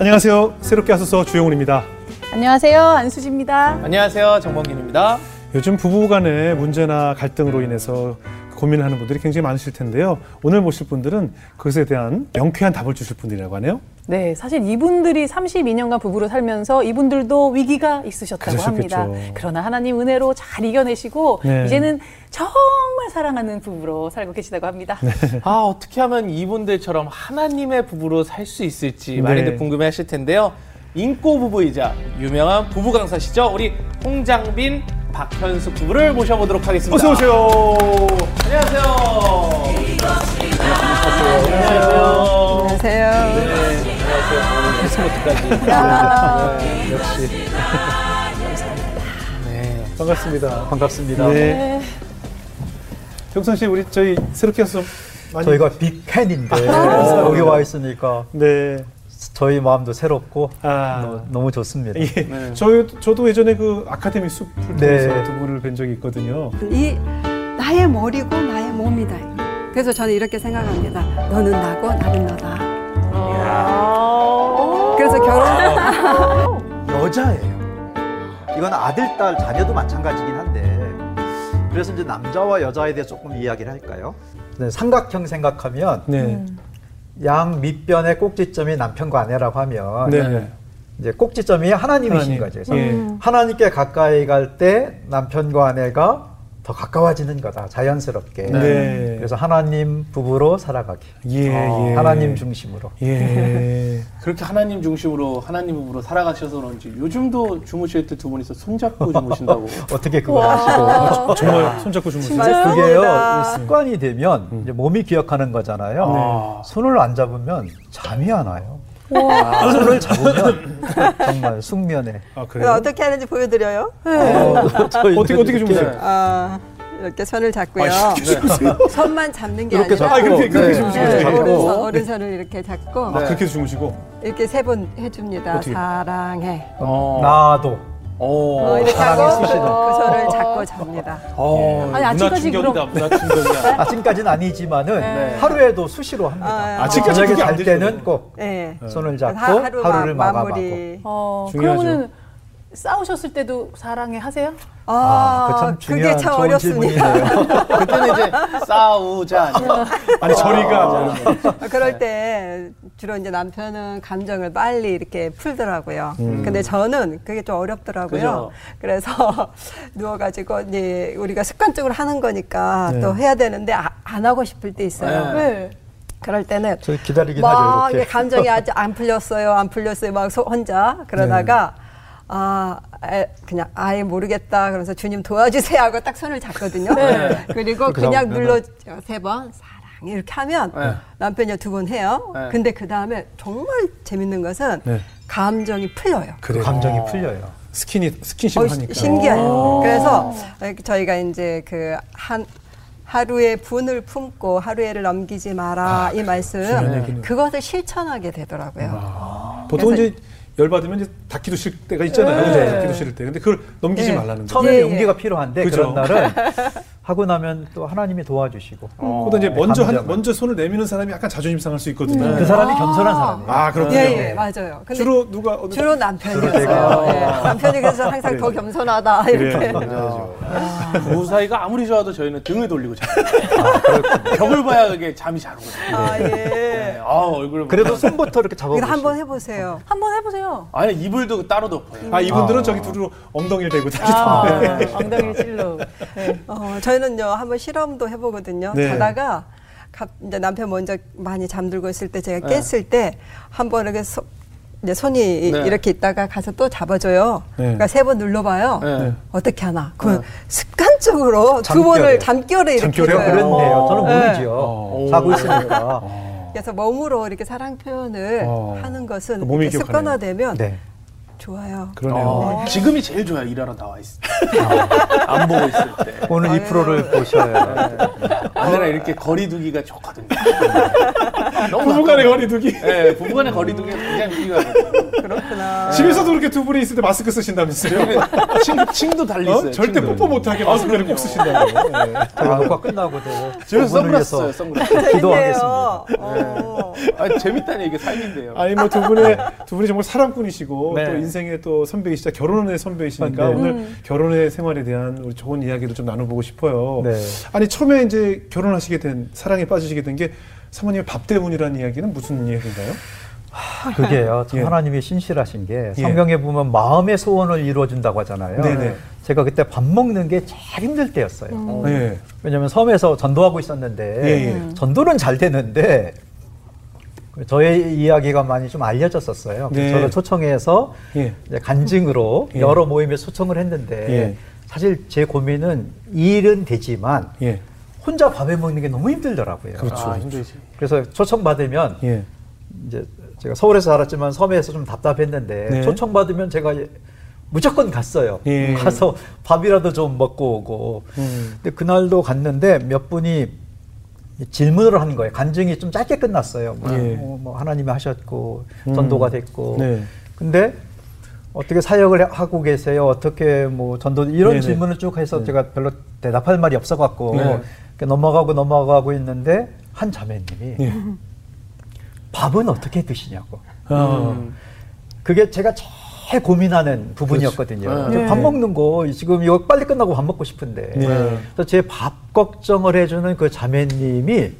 안녕하세요. 새롭게 하소서 주영훈입니다. 안녕하세요. 안수지입니다. 안녕하세요. 정범균입니다. 요즘 부부 간의 문제나 갈등으로 인해서 고민하는 분들이 굉장히 많으실 텐데요. 오늘 모실 분들은 그것에 대한 명쾌한 답을 주실 분들이라고 하네요. 네, 사실 이분들이 32년간 부부로 살면서 이분들도 위기가 있으셨다고 그러셨겠죠. 합니다. 그러나 하나님 은혜로 잘 이겨내시고 네. 이제는 정말 사랑하는 부부로 살고 계시다고 합니다. 아, 어떻게 하면 이분들처럼 하나님의 부부로 살 수 있을지 많이들 네. 궁금해 하실 텐데요. 인꼬 부부이자 유명한 부부 강사시죠. 우리 홍장빈, 박현숙 부부를 모셔보도록 하겠습니다. 어서 오세요. 안녕하세요. 안녕하세요. 안녕하세요. 네, 안녕하세요. 패스부터까지. 네, 역시. 네. 반갑습니다. 반갑습니다. 네. 정선 씨, 우리 저희 새롭게 하소서 많이 저희가 빅팬인데 여기 와 있으니까 네. 저희 마음도 새롭고 아. 너, 너무 좋습니다. 예. 네. 저, 저도 예전에 그 아카데미 숲을 통해서 네. 두 분을 뵌 적이 있거든요. 이 나의 머리고 나의 몸이다. 그래서 저는 이렇게 생각합니다. 너는 나고 나는 너다. 그래서 결혼 여자예요. 이건 아들, 딸, 자녀도 마찬가지긴 한데 그래서 이제 남자와 여자에 대해 조금 이야기를 할까요? 네, 삼각형 생각하면 네. 양 밑변의 꼭지점이 남편과 아내라고 하면 네. 이제 꼭지점이 하나님이신 하나님. 거죠. 그래서 예. 하나님께 가까이 갈 때 남편과 아내가 더 가까워지는 거다. 자연스럽게. 네. 그래서 하나님 부부로 살아가기. 예, 어, 예. 하나님 중심으로. 예. 그렇게 하나님 중심으로 하나님 부부로 살아가셔서 그런지 요즘도 주무실 때 두 분이서 손잡고 주무신다고. 어떻게 그걸 아시고. 어, 정말 손잡고 주무세요? 아, 그게요? 습관이 되면 이제 몸이 기억하는 거잖아요. 네. 손을 안 잡으면 잠이 안 와요. 손을 잡으면 정말 숙면에. 아, 그래요? 어떻게 하는지 보여드려요. 어, 저희도 어떻게, 어떻게 이렇게 주무세요? 아, 이렇게 손을 잡고요. 손만 잡는 게 이렇게 아니라 잡고, 아, 그렇게, 그렇게 네. 주무시고 네, 잡고. 오른손, 오른손을 이렇게 잡고 아, 그렇게 주무시고? 이렇게 세 번 해줍니다. 어떻게? 사랑해. 어. 나도 어. 어, 이렇게 사랑의 하고 수시로. 그 손을 잡고 잡니다. 어. 아니, 아직까지 문화 충격이다. 문화 충격이야. 아침까지는 아니지만 네. 하루에도 수시로 합니다. 아, 아침까지 그게 안 잘. 때는 꼭 네. 손을 잡고 하- 하루 하루를 마, 마감하고. 마무리. 어, 중요하죠. 그러면은 싸우셨을 때도 사랑해 하세요? 아, 그참 그게 중요한 참 좋은 어렵습니다. 질문이네요. 그때는 이제 싸우자. 아니, 저리가. 아, 그럴 때 주로 이제 남편은 감정을 빨리 이렇게 풀더라고요. 근데 저는 그게 좀 어렵더라고요. 그죠. 그래서 누워가지고 이제 우리가 습관적으로 하는 거니까 네. 또 해야 되는데 아- 안 하고 싶을 때 있어요. 네. 그럴 때는 저 기다리긴 막 하죠, 이렇게. 감정이 아직 안 풀렸어요, 안 풀렸어요, 막 소- 혼자 그러다가 아 에, 그냥 아예 모르겠다 그래서 주님 도와주세요 하고 딱 손을 잡거든요. 네. 그리고 그 그냥 눌러 세 번 사랑 이렇게 하면 네. 남편이 두 번 해요. 네. 근데 그 다음에 정말 재밌는 것은 네. 감정이 풀려요. 그래요. 감정이 풀려요. 스킨이, 스킨십을 어, 하니까. 신기해요. 그래서 저희가 이제 그한 하루의 분을 품고 하루에를 넘기지 마라 이 말씀. 그것을 실천하게 되더라고요. 보통 그래서- 이제 열받으면 이제 닫기도 싫을 때가 있잖아요. 그죠? 네. 닫기도 싫을 때. 근데 그걸 넘기지 네. 말라는 거죠. 처음에 예, 예. 용기가 필요한데 그 그죠. 런 날은 하고 나면 또 하나님이 도와주시고 그보다 이제 먼저 한. 먼저 손을 내미는 사람이 약간 자존심 상할 수 있거든요. 그 사람이 겸손한 사람이에요. 아, 그렇군요. 예, 예, 맞아요. 근데 주로, 누가 어느 주로 남편이었어요. 제가- 예, 남편이 그래서 항상 더 겸손하다 이렇게. 그래요. 부부 사이가 아무리 좋아도 저희는 등을 돌리고 자요. 벽을 봐야 그게 잠이 잘 오거든요. 아 예. 네. 아, 얼굴을 그래도 손부터 이렇게 잡아보시고 한번 해보세요. 한번 해보세요. 아니 이불도 따로 덮어요. 아, 이분들은 아. 저기 두루 엉덩이를 대고 아, 다니던데. 엉덩이 찔러. 네. 어, 저희는요 한번 실험도 해보거든요. 네. 자다가 갑- 이제 남편 먼저 많이 잠들고 있을 때 제가 네. 깼을 때한번 이렇게 소, 이제 손이 네. 이렇게 있다가 가서 또 잡아줘요. 네. 그러니까 세 번 눌러봐요. 네. 어떻게 하나? 그 습관적으로 두 잠결에. 번을 잠결에 이렇게 잠결에요? 해줘요. 그렇네요. 저는 네. 모르죠. 어. 자고 있으니까. 그래서 몸으로 이렇게 사랑 표현을 어. 하는 것은 기억하네요. 습관화되면 네. 좋아요. 그러네요. 어, 지금이 제일 좋아요. 일하러 나와 있을 때. 안 보고 있을 때. 오늘 이 아유. 프로를 보셔야 아내랑 이렇게 거리두기가 좋거든요. 너무 부부간의. 거리두기. 네, 부부간의 거리두기가 굉장히 필요하거든요. 그렇구나. 집에서도 그렇게 두 분이 있을 때 마스크 쓰신다면서요? 친, 층도 달리 있어요. 어? 절대. 뽀뽀 못하게 마스크를 꼭 쓰신다고. 네. 녹화 끝나고도 집에서 선글라스 써요, 선글라스. 기도하겠습니다. 어. 아, 재밌다니 이게 삶인데요. 아니 뭐 두 분의 두 분이 정말 사랑꾼이시고 네. 또 인생의 또 선배이시자 결혼의 선배이시니까 아, 네. 오늘 결혼의 생활에 대한 우리 좋은 이야기를 좀 나눠보고 싶어요. 네. 아니 처음에 이제 결혼하시게 된 사랑에 빠지시게 된 게 사모님의 밥 때문이라는 이야기는 무슨 이야기인가요? 그게요. 참 예. 하나님이 신실하신 게 예. 성경에 보면 마음의 소원을 이루어준다고 하잖아요. 네네. 제가 그때 밥 먹는 게 제일 힘들 때였어요. 어. 네. 왜냐하면 섬에서 전도하고 있었는데 예, 예. 전도는 잘 되는데 저의 이야기가 많이 좀 알려졌었어요. 네. 저를 초청해서 예. 간증으로 예. 여러 모임에 초청을 했는데 예. 사실 제 고민은 일은 되지만 예. 혼자 밥해 먹는 게 너무 힘들더라고요. 그렇죠. 아, 힘들지. 그래서 초청 받으면 예. 이제 제가 서울에서 살았지만 섬에서 좀 답답했는데 네. 초청 받으면 제가 무조건 갔어요. 예. 가서 밥이라도 좀 먹고 오고. 음. 근데 그날도 갔는데 몇 분이 질문을 한 거예요. 간증이 좀 짧게 끝났어요. 뭐, 예. 뭐, 뭐 하나님이 하셨고 음. 전도가 됐고. 네. 근데 어떻게 사역을 하고 계세요? 어떻게 뭐 전도 이런 네네. 질문을 쭉 해서 제가 별로 대답할 말이 없어 갖고 네. 이렇게 넘어가고 넘어가고 있는데 한 자매님이 예. 밥은 어떻게 드시냐고. 아, 음. 그게 제가 제일 고민하는 부분이었거든요. 그렇죠. 저밥 네. 먹는 거 지금 이거 빨리 끝나고 밥 먹고 싶은데. 네. 그래서 제밥 걱정을 해주는 그 자매님이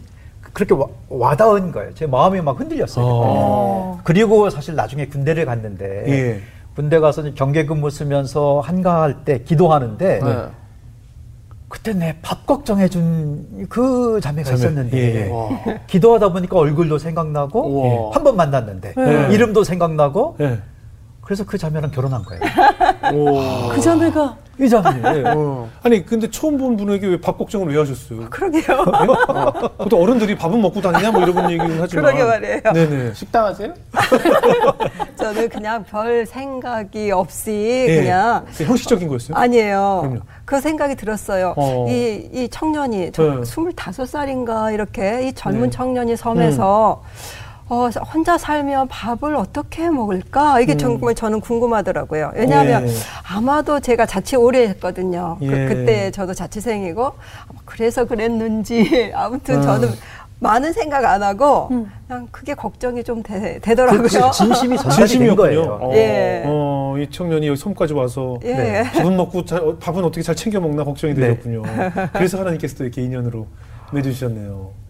그렇게 와, 와닿은 거예요. 제 마음이 막 흔들렸어요. 어. 그리고 사실 나중에 군대를 갔는데 예. 군대 가서 이제 경계 근무 쓰면서 한가할 때 기도하는데 네. 그때 내 밥 걱정해 준 그 자매가 자매. 있었는데 예, 예. 와. 기도하다 보니까 얼굴도 생각나고. 한 번 만났는데 네. 이름도 생각나고 예. 그래서 그 자매랑 결혼한 거예요. 오. 그 자매가 이 자매. 어. 아니 근데 처음 본 분에게 왜 밥 걱정을 왜 하셨어요? 그러게요. 보통 어른들이 밥은 먹고 다니냐 뭐 이런 얘기는 하지만 그러게 말이에요. 네네. 식당 하세요? 저는 그냥 별 생각이 없이 예. 그냥 형식적인 거였어요? 아니에요. 그럼요. 그 생각이 들었어요. 어. 이, 이 청년이 네. 저 25살인가 이렇게 이 젊은 네. 청년이 섬에서 어, 혼자 살면 밥을 어떻게 먹을까? 이게 정말 저는 궁금하더라고요. 왜냐하면 음. 예. 아마도 제가 자취 오래 했거든요. 예. 그, 그때 저도 자취생이고 그래서 그랬는지 아무튼 어. 저는 많은 생각 안 하고 음. 그냥 그게 걱정이 좀 되, 되더라고요. 그 진심이 전달이 된 진심이었군요. 거예요. 어. 예. 어, 이 청년이 여기 섬까지 와서 예. 네. 밥은 먹고 잘, 어, 밥은 어떻게 잘 챙겨 먹나 걱정이 네. 되셨군요. 그래서 하나님께서 또 이렇게 인연으로 맺으셨네요.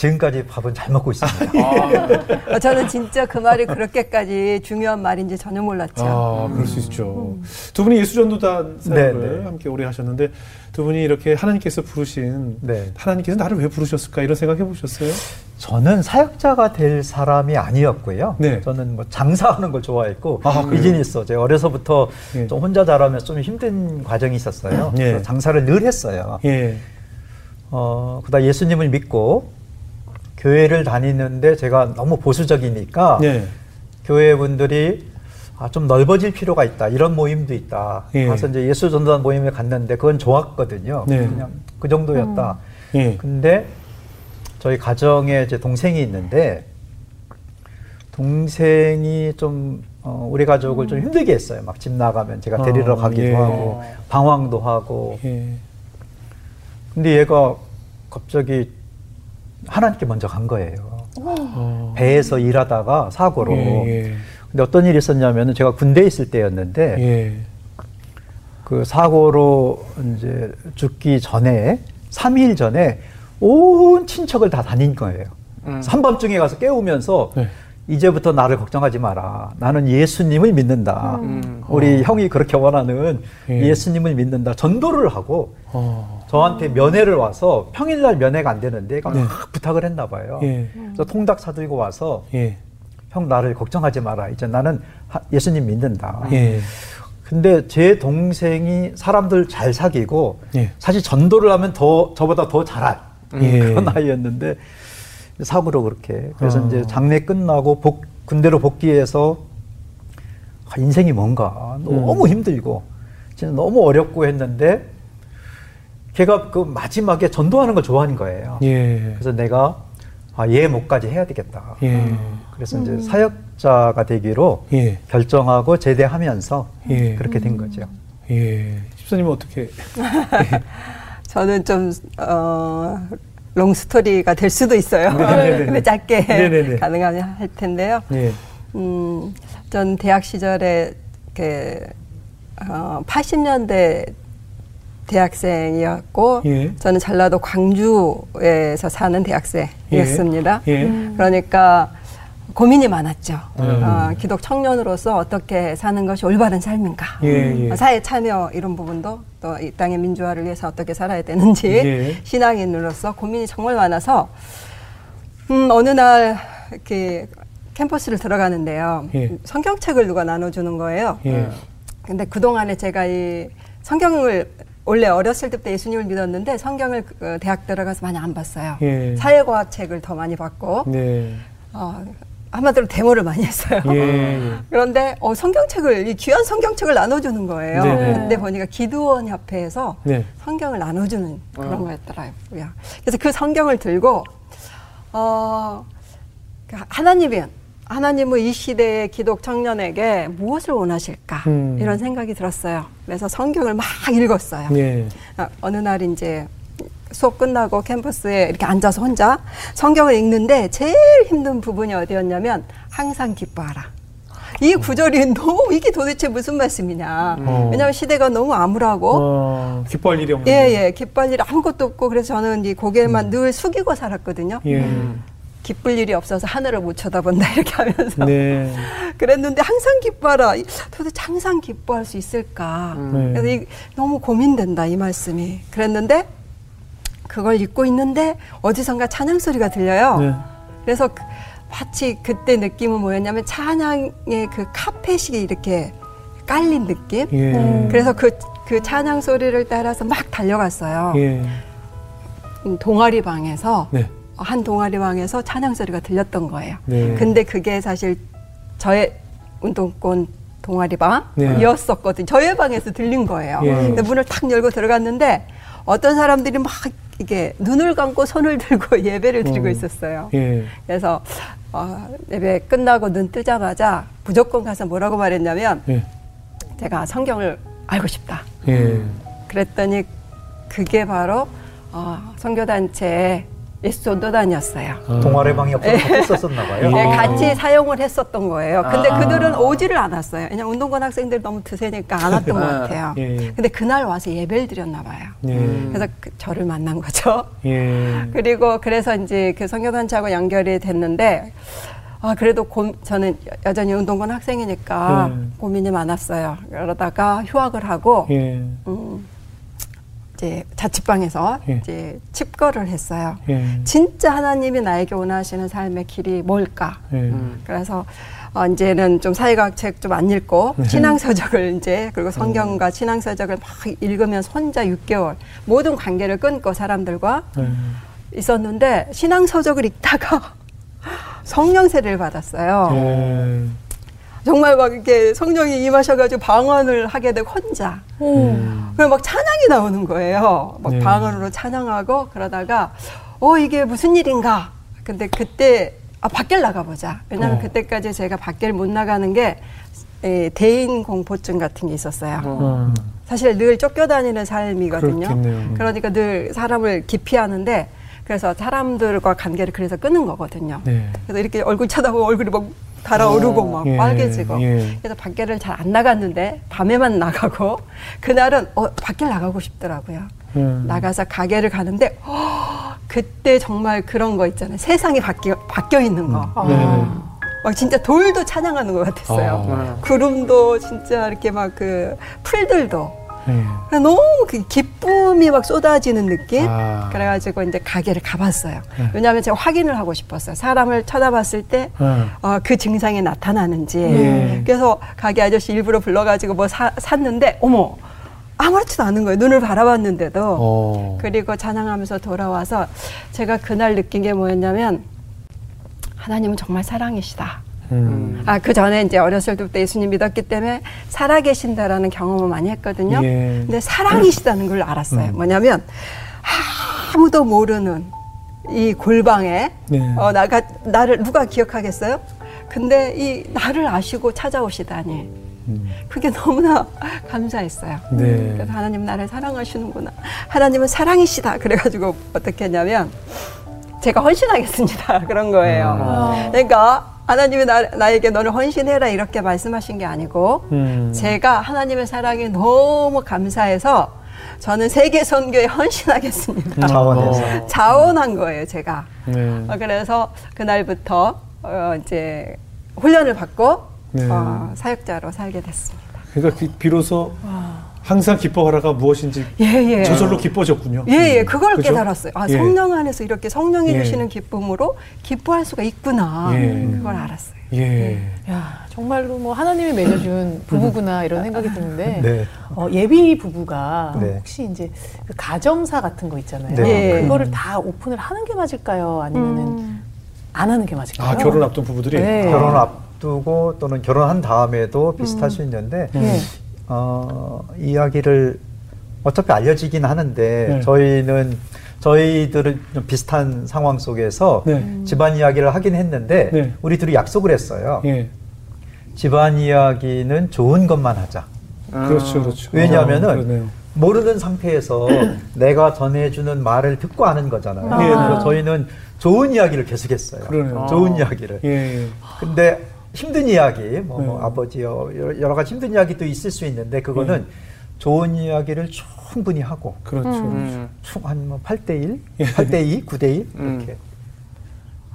지금까지 밥은 잘 먹고 있습니다. 아, 어, 저는 진짜 그 말이 그렇게까지 중요한 말인지 전혀 몰랐죠. 아, 그럴 수 있죠. 두 분이 예수전도단 사역을 네, 네. 함께 오래 하셨는데 두 분이 이렇게 하나님께서 부르신 네. 하나님께서 나를 왜 부르셨을까 이런 생각 해 보셨어요? 저는 사역자가 될 사람이 아니었고요. 네. 저는 뭐 장사하는 걸 좋아했고 아? 비즈니스. 제가 어려서부터 예. 좀 혼자 자라면서 좀 힘든 과정이 있었어요. 예. 그래서 장사를 늘 했어요. 예. 어, 그다 예수님을 믿고 교회를 다니는데 제가 너무 보수적이니까 네. 교회 분들이 아, 좀 넓어질 필요가 있다. 이런 모임도 있다. 예. 가서 이제 예수 전도단 모임에 갔는데 그건 좋았거든요. 네. 그냥 그 정도였다. 예. 근데 저희 가정에 제 동생이 있는데 동생이 좀 어, 우리 가족을 좀 힘들게 했어요. 막 집 나가면 제가 데리러 아, 가기도 예. 하고 방황도 하고. 예. 근데 얘가 갑자기 하나님께 먼저 간 거예요. 어. 배에서 일하다가 사고로. 예, 예. 근데 어떤 일이 있었냐면은 제가 군대에 있을 때였는데 예. 그 사고로 이제 죽기 전에 3일 전에 온 친척을 다 다닌 거예요. 음. 한밤중에 가서 깨우면서 네. 이제부터 나를 걱정하지 마라. 나는 예수님을 믿는다. 음. 우리 형이 그렇게 원하는 예. 예수님을 믿는다. 전도를 하고 어. 저한테 면회를 와서 평일날 면회가 안 되는데 얘가 네. 막 부탁을 했나 봐요. 예. 그래서 통닭 사들고 와서 예. 형 나를 걱정하지 마라. 이제 나는 하- 예수님 믿는다. 예. 근데 제 동생이 사람들 잘 사귀고 예. 사실 전도를 하면 더 저보다 더 잘할 예. 그런 아이였는데 사고로 그렇게 그래서 어. 이제 장례 끝나고 복, 군대로 복귀해서 아, 인생이 뭔가 너무 힘들고 진짜 너무 어렵고 했는데 걔가 그 마지막에 전도하는 걸 좋아하는 거예요. 예. 그래서 내가 아, 얘 목까지 해야 되겠다. 예. 그래서 이제 사역자가 되기로 예. 결정하고 제대하면서 예. 그렇게 된 거죠. 예. 집사님은 어떻게? 저는 좀 어, 롱스토리가 될 수도 있어요. 네네네. 근데 짧게 네네네. 가능하면 할 텐데요. 예. 음, 전 대학 시절에 그 어, 80년대 대학생이었고 예. 저는 전라도 광주에서 사는 대학생이었습니다. 예. 그러니까 고민이 많았죠. 음. 어, 기독 청년으로서 어떻게 사는 것이 올바른 삶인가. 예, 예. 어, 사회 참여 이런 부분도 또 이 땅의 민주화를 위해서 어떻게 살아야 되는지 예. 신앙인으로서 고민이 정말 많아서 음, 어느 날 이렇게 캠퍼스를 들어가는데요. 예. 성경책을 누가 나눠주는 거예요. 예. 근데 그 동안에 제가 이 성경을 원래 어렸을 때부터 예수님을 믿었는데 성경을 그, 어, 대학 들어가서 많이 안 봤어요. 예. 사회과학 책을 더 많이 봤고 네. 어, 한마디로 데모를 많이 했어요. 예. 예. 그런데 어, 성경책을 이 귀한 성경책을 나눠주는 거예요. 네네. 근데 보니까 기도원 협회에서 네. 성경을 나눠주는 그런 거였더라고요. 그래서 그 성경을 들고 어, 그 하나님이 하나님은 이 시대의 기독 청년에게 무엇을 원하실까 음. 이런 생각이 들었어요. 그래서 성경을 막 읽었어요. 예. 아, 어느 날 이제 수업 끝나고 캠퍼스에 이렇게 앉아서 혼자 성경을 읽는데 제일 힘든 부분이 어디였냐면 항상 기뻐하라. 이 구절이 너무 이게 도대체 무슨 말씀이냐. 어. 왜냐하면 시대가 너무 암울하고 어, 기뻐할 일이 없는데. 예, 예, 기뻐할 일 아무것도 없고 그래서 저는 이 고개만 늘 숙이고 살았거든요. 예. 기쁠 일이 없어서 하늘을 못 쳐다본다 이렇게 하면서 네. 그랬는데 항상 기뻐하라. 이- 도대체 항상 기뻐할 수 있을까? 네. 그래서 이, 너무 고민된다 이 말씀이. 그랬는데 그걸 읽고 있는데 어디선가 찬양 소리가 들려요. 네. 그래서 그- 마치 그때 느낌은 뭐였냐면 찬양의 그 카펫이 이렇게 깔린 느낌. 예. 그래서 그, 그 찬양 소리를 따라서 막 달려갔어요. 예. 음, 동아리 방에서 네. 한 동아리 방에서 찬양 소리가 들렸던 거예요. 네. 근데 그게 사실 저의 운동권 동아리 네. 방이었었거든요. 저의 방에서 들린 거예요. 예. 근데 문을 탁 열고 들어갔는데 어떤 사람들이 막 이게 눈을 감고 손을 들고 예배를 드리고 어. 있었어요. 예. 그래서 어, 예배 끝나고 눈 뜨자마자 무조건 가서 뭐라고 말했냐면 예. 제가 성경을 알고 싶다. 예. 그랬더니 그게 바로 어, 선교단체의 예수 전도단이었어요. 아. 동아리방이 없어서 같이 썼었나 봐요. 네, 아. 같이 사용을 했었던 거예요. 근데 아. 그들은 오지를 않았어요. 그냥 운동권 학생들 너무 드세니까 안 왔던 것 아. 같아요. 예. 근데 그날 와서 예배를 드렸나 봐요. 예. 그래서 그- 저를 만난 거죠. 예. 그리고 그래서 이제 그 선교단체하고 연결이 됐는데 아 그래도 고, 저는 여- 여전히 운동권 학생이니까 네. 고민이 많았어요. 그러다가 휴학을 하고 예. 음, 이제 자취방에서 예. 이제 칩거를 했어요. 예. 진짜 하나님이 나에게 원하시는 삶의 길이 뭘까? 예. 그래서 어, 이제는 좀 사회과학 책 좀 안 읽고 네. 신앙서적을 이제 그리고 성경과 신앙서적을 막 읽으면서 혼자 6개월 모든 관계를 끊고 사람들과 예. 있었는데 신앙서적을 읽다가 성령 세례를 받았어요. 예. 정말 막 이렇게 성령이 임하셔가지고 방언을 하게 되고 혼자. 그럼 막 찬양이 나오는 거예요. 막 네. 방언으로 찬양하고 그러다가 어 이게 무슨 일인가. 근데 그때 아 밖에 나가보자. 왜냐하면 어. 그때까지 제가 밖에 못 나가는 게 에, 대인 공포증 같은 게 있었어요. 어. 사실 늘 쫓겨다니는 삶이거든요. 그렇겠네요. 그러니까 늘 사람을 기피하는데 그래서 사람들과 관계를 그래서 끊은 거거든요. 네. 그래서 이렇게 얼굴 쳐다보고 얼굴이 막 달아오르고 막 예, 빨개지고 예. 그래서 밖에를 잘 안 나갔는데 밤에만 나가고 그날은 어 밖에 나가고 싶더라고요. 음. 나가서 가게를 가는데 허, 그때 정말 그런 거 있잖아요. 세상이 바뀌어 바뀌어 있는 거. 네. 막 진짜 돌도 찬양하는 것 같았어요. 아. 구름도 진짜 이렇게 막 그 풀들도 예. 그냥 너무 그 기쁨이 막 쏟아지는 느낌. 아. 그래가지고 이제 가게를 가봤어요. 네. 왜냐하면 제가 확인을 하고 싶었어요. 사람을 쳐다봤을 때 어. 어, 그 증상이 나타나는지. 예. 그래서 가게 아저씨 일부러 불러가지고 뭐 사, 샀는데 어머 아무렇지도 않은 거예요. 눈을 바라봤는데도. 어. 그리고 찬양하면서 돌아와서 제가 그날 느낀 게 뭐였냐면 하나님은 정말 사랑이시다. 음. 아, 그 전에 이제 어렸을 때부터 예수님 믿었기 때문에 살아계신다라는 경험을 많이 했거든요. 예. 근데 사랑이시다는 걸 알았어요. 뭐냐면 아무도 모르는 이 골방에 네. 어, 나가 나를 누가 기억하겠어요? 근데 이 나를 아시고 찾아오시다니. 그게 너무나 감사했어요. 네. 그래서 하나님 나를 사랑하시는구나. 하나님은 사랑이시다. 그래가지고 어떻게 했냐면 제가 헌신하겠습니다. 그런 거예요. 그러니까 하나님이 나, 나에게 너를 헌신해라 이렇게 말씀하신 게 아니고 음. 제가 하나님의 사랑에 너무 감사해서 저는 세계 선교에 헌신하겠습니다. 자원해서. 자원한 거예요, 제가. 네. 어, 그래서 그날부터 어, 이제 훈련을 받고 네. 어, 사역자로 살게 됐습니다. 그러니까 비- 비로소 항상 기뻐하라가 무엇인지 예, 예. 저절로 기뻐졌군요. 예, 예, 그걸 그죠? 깨달았어요. 아, 예. 성령 안에서 이렇게 성령이 예. 주시는 기쁨으로 기뻐할 수가 있구나. 예. 그걸 알았어요. 예. 야, 정말로 뭐 하나님이 맺어준 부부구나 이런 생각이 드는데 네. 어, 예비 부부가 네. 혹시 이제 그 가정사 같은 거 있잖아요. 네. 예. 그거를 다 오픈을 하는 게 맞을까요? 아니면은 안 하는 게 맞을까요? 아 결혼 앞둔 부부들이 네. 결혼 앞두고 또는 결혼한 다음에도 비슷할 수 있는데 예. 어, 이야기를 어차피 알려지긴 하는데 네. 저희는 저희들은 좀 비슷한 상황 속에서 네. 집안 이야기를 하긴 했는데 네. 우리 둘이 약속을 했어요. 예. 집안 이야기는 좋은 것만 하자. 그렇죠, 그렇죠. 왜냐하면은 어, 그러네요. 모르는 상태에서 내가 전해주는 말을 듣고 하는 거잖아요. 예, 그래서 네. 저희는 좋은 이야기를 계속했어요. 그러네요. 좋은 이야기를. 예, 예. 근데 힘든 이야기, 뭐, 뭐 네. 아버지요 여러, 여러 가지 힘든 이야기도 있을 수 있는데 그거는 좋은 이야기를 충분히 하고 그렇죠. 음. 한뭐 8대 1, 예. 8대 2, 9대 1 음. 이렇게.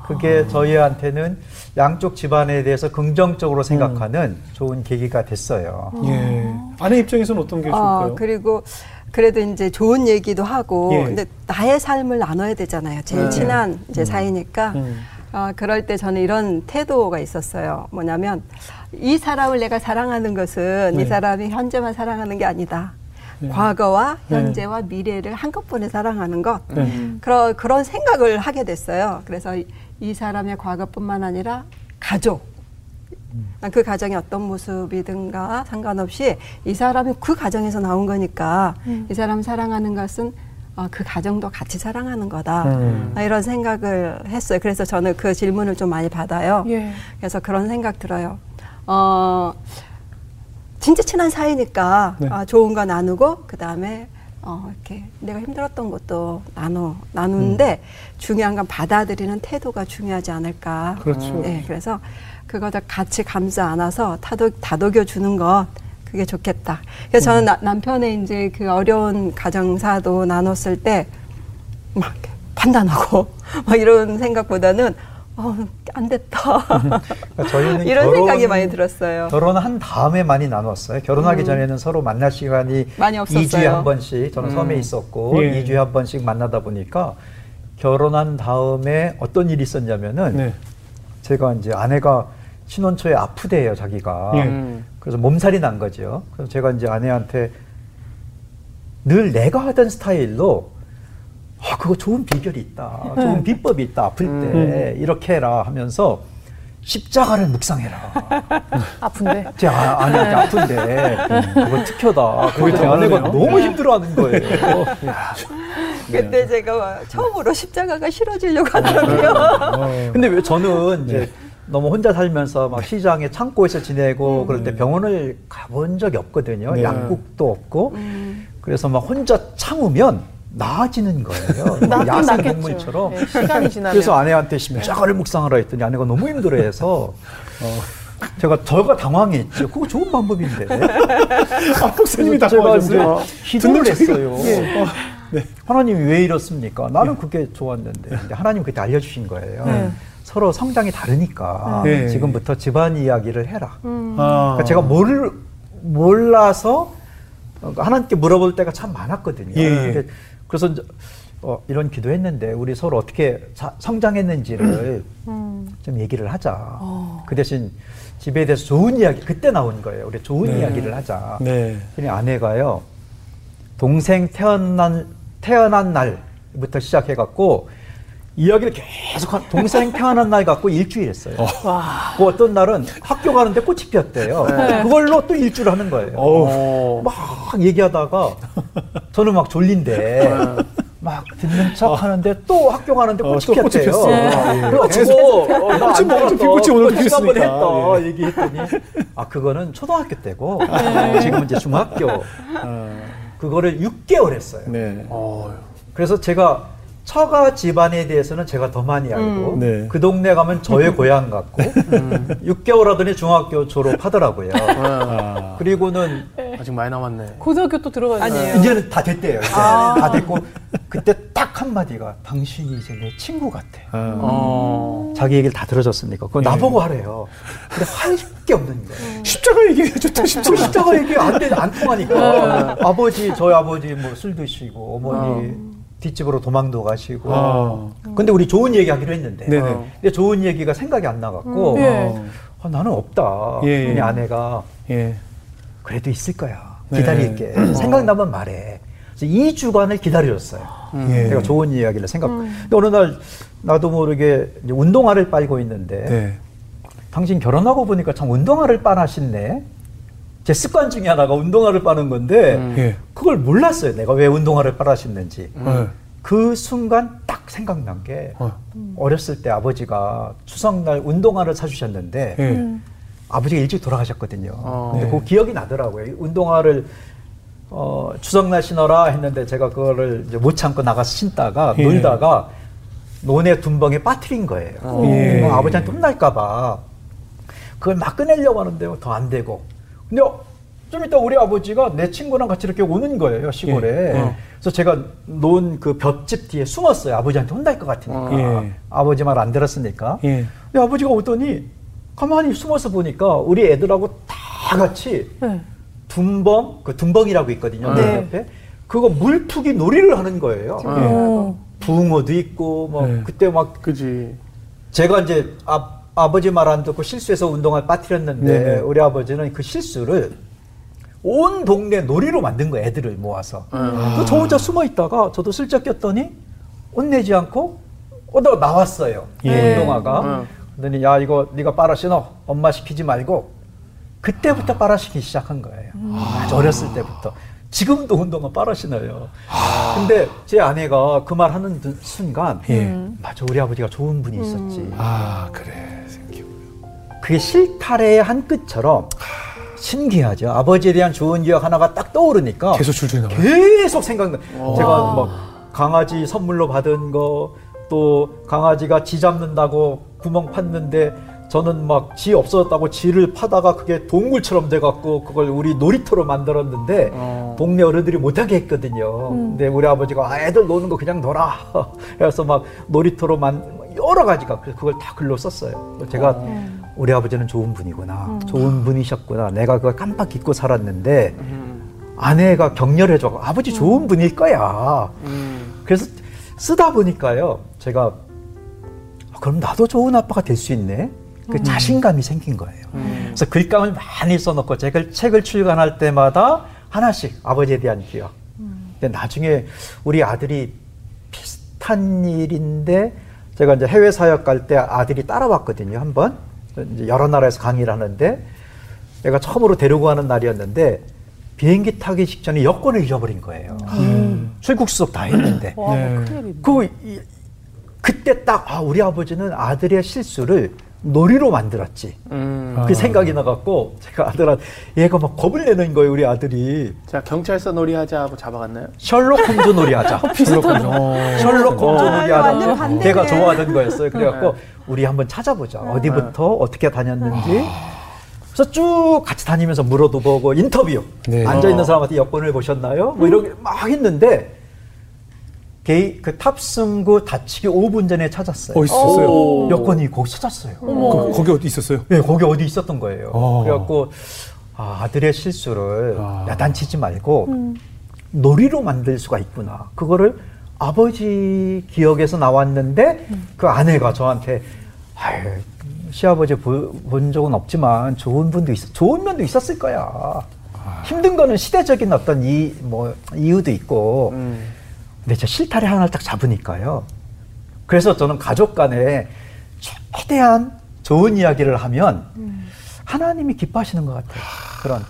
그게 저희한테는 양쪽 집안에 대해서 긍정적으로 생각하는 좋은 계기가 됐어요. 예. 아내 입장에서는 어떤 게 좋을까요? 어, 그리고 그래도 이제 좋은 얘기도 하고 예. 근데 나의 삶을 나눠야 되잖아요. 제일 네. 친한 이제 사이니까. 음. 아, 그럴 때 저는 이런 태도가 있었어요. 뭐냐면 이 사람을 내가 사랑하는 것은 네. 이 사람이 현재만 사랑하는 게 아니다. 네. 과거와 네. 현재와 미래를 한꺼번에 사랑하는 것. 네. 그런 그런 생각을 하게 됐어요. 그래서 이, 이 사람의 과거뿐만 아니라 가족. 그 가정이 어떤 모습이든가 상관없이 이 사람이 그 가정에서 나온 거니까 이 사람 사랑하는 것은 어, 그 가정도 같이 사랑하는 거다. 음. 아, 이런 생각을 했어요. 그래서 저는 그 질문을 좀 많이 받아요. 예. 그래서 그런 생각 들어요. 어, 진짜 친한 사이니까 네. 아, 좋은 거 나누고 그 다음에 어, 이렇게 내가 힘들었던 것도 나누 나누는데 중요한 건 받아들이는 태도가 중요하지 않을까. 그렇죠. 네, 그래서 그거를 같이 감싸 안아서 다독, 다독여 주는 것 그게 좋겠다. 그래서 저는 나- 남편의 이제 그 어려운 가정사도 나눴을 때 막 판단하고 막 이런 생각보다는 어, 안 됐다. 그러니까 저희는 이런 결혼- 생각이 많이 들었어요. 결혼한 다음에 많이 나눴어요. 결혼하기 전에는 서로 만날 시간이 많이 없었어요. 2주에 한 번씩 저는 섬에 있었고 예. 2주에 한 번씩 만나다 보니까 결혼한 다음에 어떤 일이 있었냐면은 네. 제가 이제 아내가 신혼 초에 아프대요, 자기가. 예. 음. 그래서 몸살이 난 거죠. 그래서 제가 이제 아내한테 늘 내가 하던 스타일로 아, 그거 좋은 비결이 있다. 좋은 비법이 있다. 아플 때 음. 이렇게 해라 하면서 십자가를 묵상해라. 아픈데. 제 아, 아내한테 아픈데 그거 특효다. 다 아내가. 너무 힘들어하는 거예요. 그때 제가 처음으로 십자가가 싫어지려고 하더라고요. 어. 근데 왜 저는 이제 너무 혼자 살면서 막 시장에 창고에서 지내고 그럴 때 병원을 가본 적이 없거든요. 네. 약국도 없고. 그래서 막 혼자 참으면 나아지는 거예요. 낫긴 야생. 동물처럼. 네, 시간이 지나면. 그래서 아내한테 십자가를 묵상하라 했더니 아내가 너무 힘들어해서 어, 제가 저가 당황했죠. 그거 좋은 방법인데. 아, 목사님이 도와줬어요. 이제 기도를 했어요. 예. 어, 네. 하나님이 왜 이렇습니까? 나는 그게 좋았는데. 근데 하나님 그때 알려주신 거예요. 네. 서로 성장이 다르니까 네. 지금부터 집안 이야기를 해라. 아. 그러니까 제가 모를, 몰라서 어, 하나님께 물어볼 때가 참 많았거든요. 예, 예. 그래서 어, 이런 기도했는데 우리 서로 어떻게 자- 성장했는지를 좀 얘기를 하자. 그 대신 집에 대해서 좋은 이야기 그때 나온 거예요. 우리 좋은 네. 이야기를 하자. 네. 그랬더니 아내가요. 동생 태어난 태어난 날부터 시작해갖고 이야기를 계속 한 동생 태어난 날 갖고 일주일 했어요. 그 어떤 날은 학교 가는데 꽃이 피었대요. 그걸로 또 일주일 하는 거예요. 어. 막 얘기하다가 저는 막 졸린데 막 듣는 척 하는데 또 학교 가는데 꽃이 어, 또 꽃이 피었대요. 피었어. 예. 그래가지고 어, 나안 지금 뭐가 좀 들었어. 빛꽃이 오늘도 꽃이 한번 피었으니까. 했다 예. 얘기했더니 아 그거는 초등학교 때고 지금은 이제 중학교 그거를 6개월 했어요. 네. 어. 그래서 제가 처가 집안에 대해서는 제가 더 많이 알고 네. 그 동네 가면 저의 고향 같고 6개월 하더니 중학교 졸업하더라고요. 아. 그리고는 아직 많이 남았네. 고등학교 또 들어가요. 아니에요. 이제는 다 됐대요. 이제 아. 다 됐고 그때 딱 한마디가 당신이 이제 내 친구 같아. 아. 어. 자기 얘기를 다 들어줬으니까 그거 나보고 하래요. 근데 할 게 없는 거예요. 십자가 얘기해 좋다 십자가. 십자가 얘기 안, 돼, 안 통하니까. 아버지, 저희 아버지 뭐 술 드시고, 어머니 뒷집으로 도망도 가시고. 아. 근데 우리 좋은 얘기 하기로 했는데. 네네. 근데 좋은 얘기가 생각이 안 나갖고. 예. 아, 나는 없다. 예, 예. 우리 아내가 예. 그래도 있을 거야. 네. 기다릴게. 생각나면 말해. 그래서 2주간을 기다려줬어요. 예. 제가 좋은 이야기를 생각. 근데 어느 날 나도 모르게 운동화를 빨고 있는데 네. 당신 결혼하고 보니까 참 운동화를 빠나신네. 제 습관 중에 하나가 운동화를 빠는 건데 예. 그걸 몰랐어요. 내가 왜 운동화를 빠라셨는지. 네. 그 순간 딱 생각난 게 어. 어렸을 때 아버지가 추석날 운동화를 사주셨는데 예. 아버지가 일찍 돌아가셨거든요. 어. 근데 네. 그 기억이 나더라고요. 운동화를 어, 추석날 신어라 했는데 제가 그거를 이제 못 참고 나가서 신다가 예. 놀다가 논에 둔벙에 빠뜨린 거예요. 예. 어, 아버지한테 혼날까봐 그걸 막 꺼내려고 하는데 더 안 되고. 근데 어, 좀 이따 우리 아버지가 내 친구랑 같이 이렇게 오는 거예요 시골에. 예. 어. 그래서 제가 논그 볏집 뒤에 숨었어요. 아버지한테 혼날 것 같으니까. 예. 아버지 말 안 들었으니까. 예. 근데 아버지가 오더니 가만히 숨어서 보니까 우리 애들하고 다 같이 네. 둔벙, 그 둔벙이라고 있거든요. 네. 네. 옆에. 그거 물투기 놀이를 하는 거예요. 어. 붕어도 있고, 뭐, 네. 그때 막, 그지. 제가 이제 아, 아버지 말 안 듣고 실수해서 운동화를 빠뜨렸는데, 네. 우리 아버지는 그 실수를 온 동네 놀이로 만든 거예요, 애들을 모아서. 그저 혼자 숨어 있다가 저도 슬쩍 꼈더니, 혼내지 않고, 오다가 나왔어요. 예. 운동화가. 음. 그러더니, 야, 이거 네가 빨아 신어. 엄마 시키지 말고. 그때부터 빨아 신기 시작한 거예요. 아주 어렸을 때부터. 지금도 운동화 빨아 신어요. 근데 제 아내가 그 말 하는 드- 순간, 예. 맞아, 우리 아버지가 좋은 분이 있었지. 아 그래. 그게 실타래의 한 끝처럼 신기하죠. 아버지에 대한 좋은 기억 하나가 딱 떠오르니까 계속 줄줄이 나와요. 계속 생각나. 제가 뭐 강아지 선물로 받은 거, 또 강아지가 쥐 잡는다고 구멍 팠는데 저는 막쥐 없어졌다고 쥐를 파다가 그게 동굴처럼 돼갖고 그걸 우리 놀이터로 만들었는데 어. 동네 어른들이 못하게 했거든요. 근데 우리 아버지가 아, 애들 노는 거 그냥 놀아. 그래서 막 놀이터로 만 여러 가지가 그래서 그걸 다 글로 썼어요. 제가 우리 아버지는 좋은 분이구나, 좋은 분이셨구나. 내가 그걸 깜빡 잊고 살았는데 아내가 격려해줘. 아버지 좋은 분일 거야. 음. 그래서 쓰다 보니까요, 제가 아, 그럼 나도 좋은 아빠가 될 수 있네. 그 자신감이 생긴 거예요. 그래서 글감을 많이 써놓고 책을, 책을 출간할 때마다 하나씩 아버지에 대한 기억. 근데 나중에 우리 아들이 비슷한 일인데 제가 이제 해외 사역 갈 때 아들이 따라왔거든요, 한 번. 이제 여러 나라에서 강의를 하는데 내가 처음으로 데리고 가는 날이었는데 비행기 타기 직전에 여권을 잊어버린 거예요. 출국 수속 다 했는데. 와, 네. 큰일이네. 그 이- 그때 딱 아, 우리 아버지는 아들의 실수를 놀이로 만들었지. 음. 그 생각이 나갖고 제가 아들한테 얘가 막 겁을 내는 거예요, 우리 아들이. 자, 경찰서 놀이 하자고 잡아갔나요? 셜록 홈즈 놀이하자. 비슷하죠. 셜록 홈즈 아, 놀이하자. 완전 반대네. 걔가 좋아하던 거였어요. 그래갖고 우리 한번 찾아보자. 어디부터 어떻게 다녔는지. 그래서 쭉 같이 다니면서 물어도 보고 인터뷰. 네. 앉아 있는 사람한테 여권을 보셨나요? 뭐 이렇게 막 했는데 게이 그 탑승구 다치기 5분 전에 찾았어요. 어 있었어요. 오. 여권이 거기 찾았어요. 그, 거기 어디 있었어요? 네, 거기 어디 있었던 거예요. 어. 그래갖고 아, 아들의 실수를 아. 야단치지 말고 놀이로 만들 수가 있구나. 그거를 아버지 기억에서 나왔는데 그 아내가 저한테 아유, 시아버지 보- 본 적은 없지만 좋은 분도 있어 좋은 면도 있었을 거야. 힘든 거는 시대적인 어떤 이 뭐 이유도 있고 음. 근데 저 실타래 하나를 딱 잡으니까요. 그래서 저는 가족 간에 최대한 좋은 이야기를 하면 하나님이 기뻐하시는 것 같아요. 그런.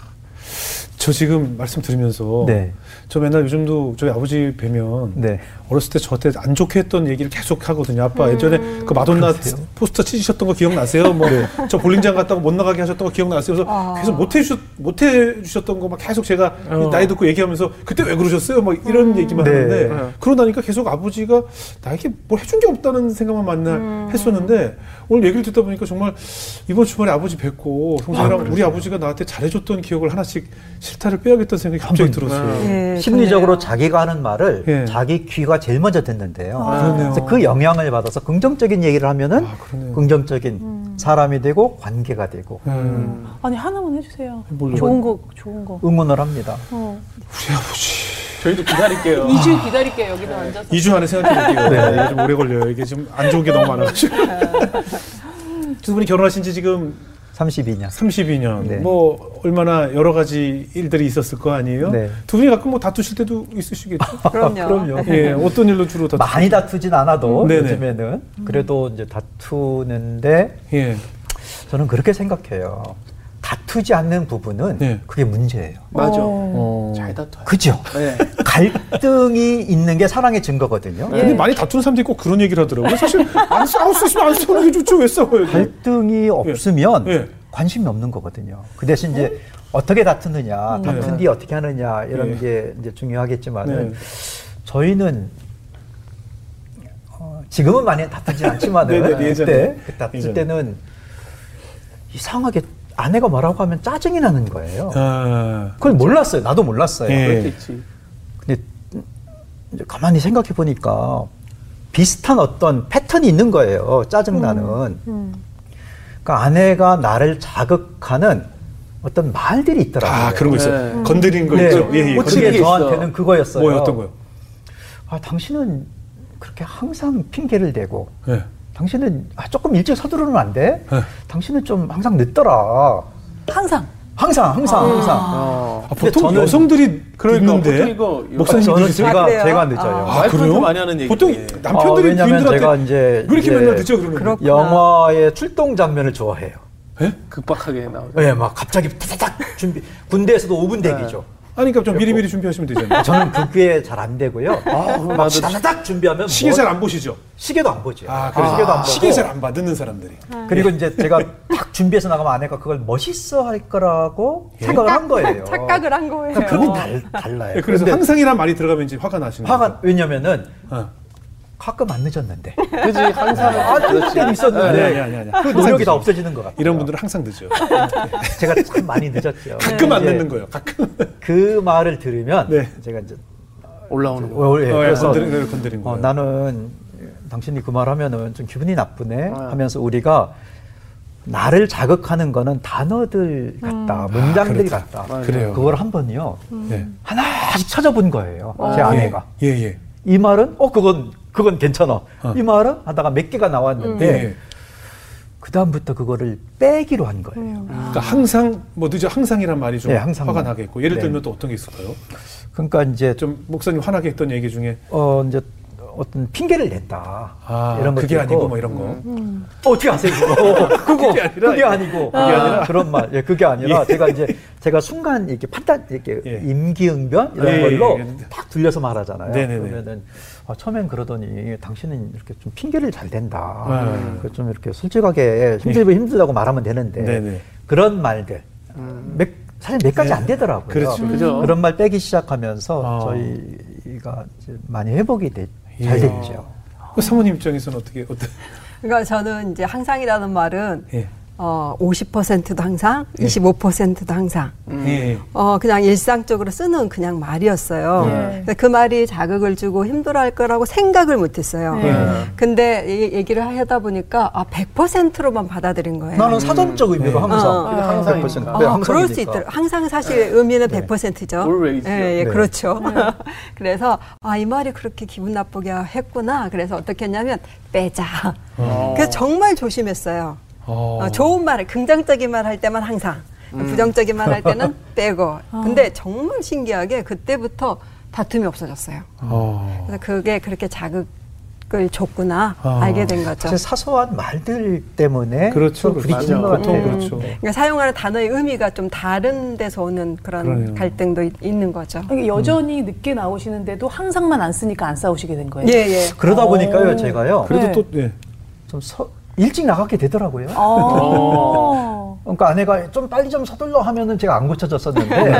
저 지금 말씀 들으면서 네. 저 맨날 요즘도 저희 아버지 뵈면 네. 어렸을 때 저한테 안 좋게 했던 얘기를 계속 하거든요. 아빠 예전에 그 마돈나 그러세요? 포스터 찢으셨던 거 기억나세요? 뭐 저 볼링장 갔다가 못 나가게 하셨던 거 기억나세요? 그래서 아. 계속 못 해주셨 못 해주셨던 거 막 계속 제가 어. 나이 듣고 얘기하면서 그때 왜 그러셨어요? 막 이런 얘기만 네. 하는데 네. 그러고 나니까 계속 아버지가 나에게 뭘 해준 게 없다는 생각만 맨날 했었는데 오늘 얘기를 듣다 보니까 정말 이번 주말에 아버지 뵙고 동생이랑 우리 아버지가 나한테 잘해줬던 기억을 하나씩 실타를 빼야겠다는 생각이 갑자기 들었어요. 예, 심리적으로. 자기가 하는 말을 예. 자기 귀가 제일 먼저 듣는데요. 아. 그래서 그 영향을 받아서 긍정적인 얘기를 하면은 아. 긍정적인 사람이 되고 관계가 되고 음. 아니 하나만 해주세요. 뭘요? 좋은 거 좋은 거. 응원을 합니다. 어. 우리 아버지. 저희도 기다릴게요. 2주 기다릴게요 여기도 앉아서. 2주 안에 생각해 볼게요. 네. 이게 좀 오래 걸려요. 이게 좀안 좋은 게 너무 많아가지고. 두 분이 결혼하신 지 지금 32년. 32년. 네. 뭐 얼마나 여러 가지 일들이 있었을 거 아니에요? 네. 두 분이 가끔 뭐 다투실 때도 있으시겠죠? 그럼요. 그럼요. 예, 어떤 일로 주로 다투? 많이 다투진 않아도 네네. 요즘에는 그래도 이제 다투는데 예. 저는 그렇게 생각해요. 다투지 않는 부분은 네. 그게 문제예요. 맞아. 어. 잘 다퉈요. 그죠? 네. 갈등이 있는 게 사랑의 증거거든요. 근데 많이 다투는 사람들이 꼭 그런 얘기를 하더라고요. 사실 안 싸울 수 있으면 안 싸우는 게 좋죠. 왜 싸워요? 갈등이 없으면 예. 관심이 없는 거거든요. 그 대신 이제 어떻게 다투느냐, 다툰 네. 뒤 어떻게 하느냐 이런 예. 게 이제 중요하겠지만은 네. 저희는 어, 지금은 많이 다투지 않지만은 네, 네, 예전에. 그때 그 다툴 예전에. 때는 이상하게 아내가 뭐라고 하면 짜증이 나는 거예요. 아, 그걸 몰랐어요. 나도 몰랐어요. 예. 그렇겠지. 근데 이제 가만히 생각해 보니까 비슷한 어떤 패턴이 있는 거예요. 짜증 나는. 음. 그러니까 아내가 나를 자극하는 어떤 말들이 있더라고요. 아 그런 거 있어요. 네. 건드린 거 네. 있죠. 예, 예. 꽂히는 그게 게 있어. 저한테는 그거였어요. 뭐요? 어떤 거요? 아, 당신은 그렇게 항상 핑계를 대고 예. 당신은 아, 조금 일찍 서두르면 안 돼? 네. 당신은 좀 항상 늦더라. 항상. 항상, 항상, 항상. 어. 아, 보통 저는- 여성들이 그러니까 듣는데 보통 이거 목사님 저는 늦으세요? 제가, 아? 제가 늦어요. 아. 아, 그래요? 많이 하는 얘기네. 보통 남편들이 아, 왜냐면 부인들한테 제가 이제 왜 이렇게 이제 맨날 늦죠 그러면? 그렇구나. 영화의 출동 장면을 좋아해요. 예? 급박하게 나오죠. 예, 막 갑자기 타닥 준비. 군대에서도 5분 대기죠. 아니 그러니까 좀 미리미리 준비하시면 되잖아요. 저는 그게 잘 안 되고요. 막 타닥 준비하면 시계 뭐- 잘안 보시죠? 시계도 안 보죠. 아, 그래. 시계도 안 보고. 시계 잘 안 봐, 듣는 사람들이. 그리고 이제 제가 딱 준비해서 나가면 아내가 그걸 멋있어 할 거라고 생각을 한 거예요. 착각을 한 거예요. 그러니까 그게 달, 달라요. 예, 그래서 항상이란 말이 들어가면 이제 화가 나시는 화가. 왜냐면은 어. 가끔 안 늦었는데. 그지 항상 아, 때도 아니, 있었는데. 아니, 아니, 아니. 그 노력이 늦죠. 다 없어지는 것 같아요. 이런 분들은 항상 늦죠. 제가 참 많이 늦었죠. 가끔 안 이제 듣는 거예요. 가끔. 그 말을 들으면 네. 제가 이제 올라오는 거. 어, 예, 어, 예, 그래서 건드린 건드린 어, 거예요. 나는 당신이 그 말하면은 좀 기분이 나쁘네 아. 하면서 우리가 나를 자극하는 거는 단어들 같다, 문장들 그렇다. 같다. 맞아요. 그래요. 그걸 한 번요 예. 하나씩 찾아본 거예요. 제 아내가 예, 예. 이 말은 어 그건 그건 괜찮아. 어. 이 말은 하다가 몇 개가 나왔는데 예. 그 다음부터 그거를 빼기로 한 거예요. 그러니까 항상 뭐 늦어 항상이란 말이 좀 네, 항상 화가 말. 나겠고 예를 네. 들면 또 어떤 게 있을까요? 그러니까 이제 좀 목사님 화나게 했던 얘기 중에 어 이제 어떤 핑계를 냈다. 아 이런 그게 아니고 있고. 뭐 이런 거. 어, 어떻게 아세요? 그거? 그거 그게 아니라 그게 아니고 그게 아니라 그런 말. 예, 그게 아니라 제가 이제 제가 순간 이렇게 판단 이렇게 예. 임기응변 이런 예, 걸로 예, 예. 딱 돌려서 말하잖아요. 네네네. 그러면은 아, 처음엔 그러더니 당신은 이렇게 좀 핑계를 잘 댄다. 네. 그좀 이렇게 솔직하게 힘들고 힘들다고 말하면 되는데 네네. 그런 말들 몇, 사실 몇 가지 네. 안 되더라고요. 그렇죠. 그죠. 런말 빼기 시작하면서 아. 저희가 이제 많이 회복이 돼, 예. 잘 됐죠. 그 사모님 입장에서는 어떻게 어때? 그러니까 저는 이제 항상이라는 말은 예. 어, 50%도 항상, 25%도 항상. 예. 어, 그냥 일상적으로 쓰는 그냥 말이었어요. 예. 근데 그 말이 자극을 주고 힘들어 할 거라고 생각을 못 했어요. 예. 근데 이 얘기를 하다 보니까 아, 100%로만 받아들인 거예요. 나는 사전적 의미로 네. 항상 어, 어. 항상 100%. 이니까. 네, 아, 그럴 수. 있더라고요. 항상 사실 의미는 100%죠. Always죠. 예, 예, 네. 그렇죠. 그래서 아, 이 말이 그렇게 기분 나쁘게 했구나. 그래서 어떻게 했냐면 빼자. 그래서 정말 조심했어요. 어. 어, 좋은 말, 긍정적인 말 할 때만 항상, 부정적인 말 할 때는 빼고. 근데 정말 신기하게 그때부터 다툼이 없어졌어요. 어. 그래서 그게 그렇게 자극 줬구나 아. 알게 된 거죠. 사실 사소한 말들 때문에 그렇죠. 좀 부딪히는 맞아. 것 같아요. 그렇죠. 그러니까 사용하는 단어의 의미가 좀 다른 데서 오는 그런 그러네요. 갈등도 있, 있는 거죠. 여전히 늦게 나오시는데도 항상만 안 쓰니까 안 싸우시게 된 거예요. 예, 예. 그러다 오. 보니까요, 제가요, 그래도 네. 또 예. 좀 서- 일찍 나가게 되더라고요. 어. 그러니까 아내가 좀 빨리 좀 서둘러 하면은 제가 안 고쳐졌었는데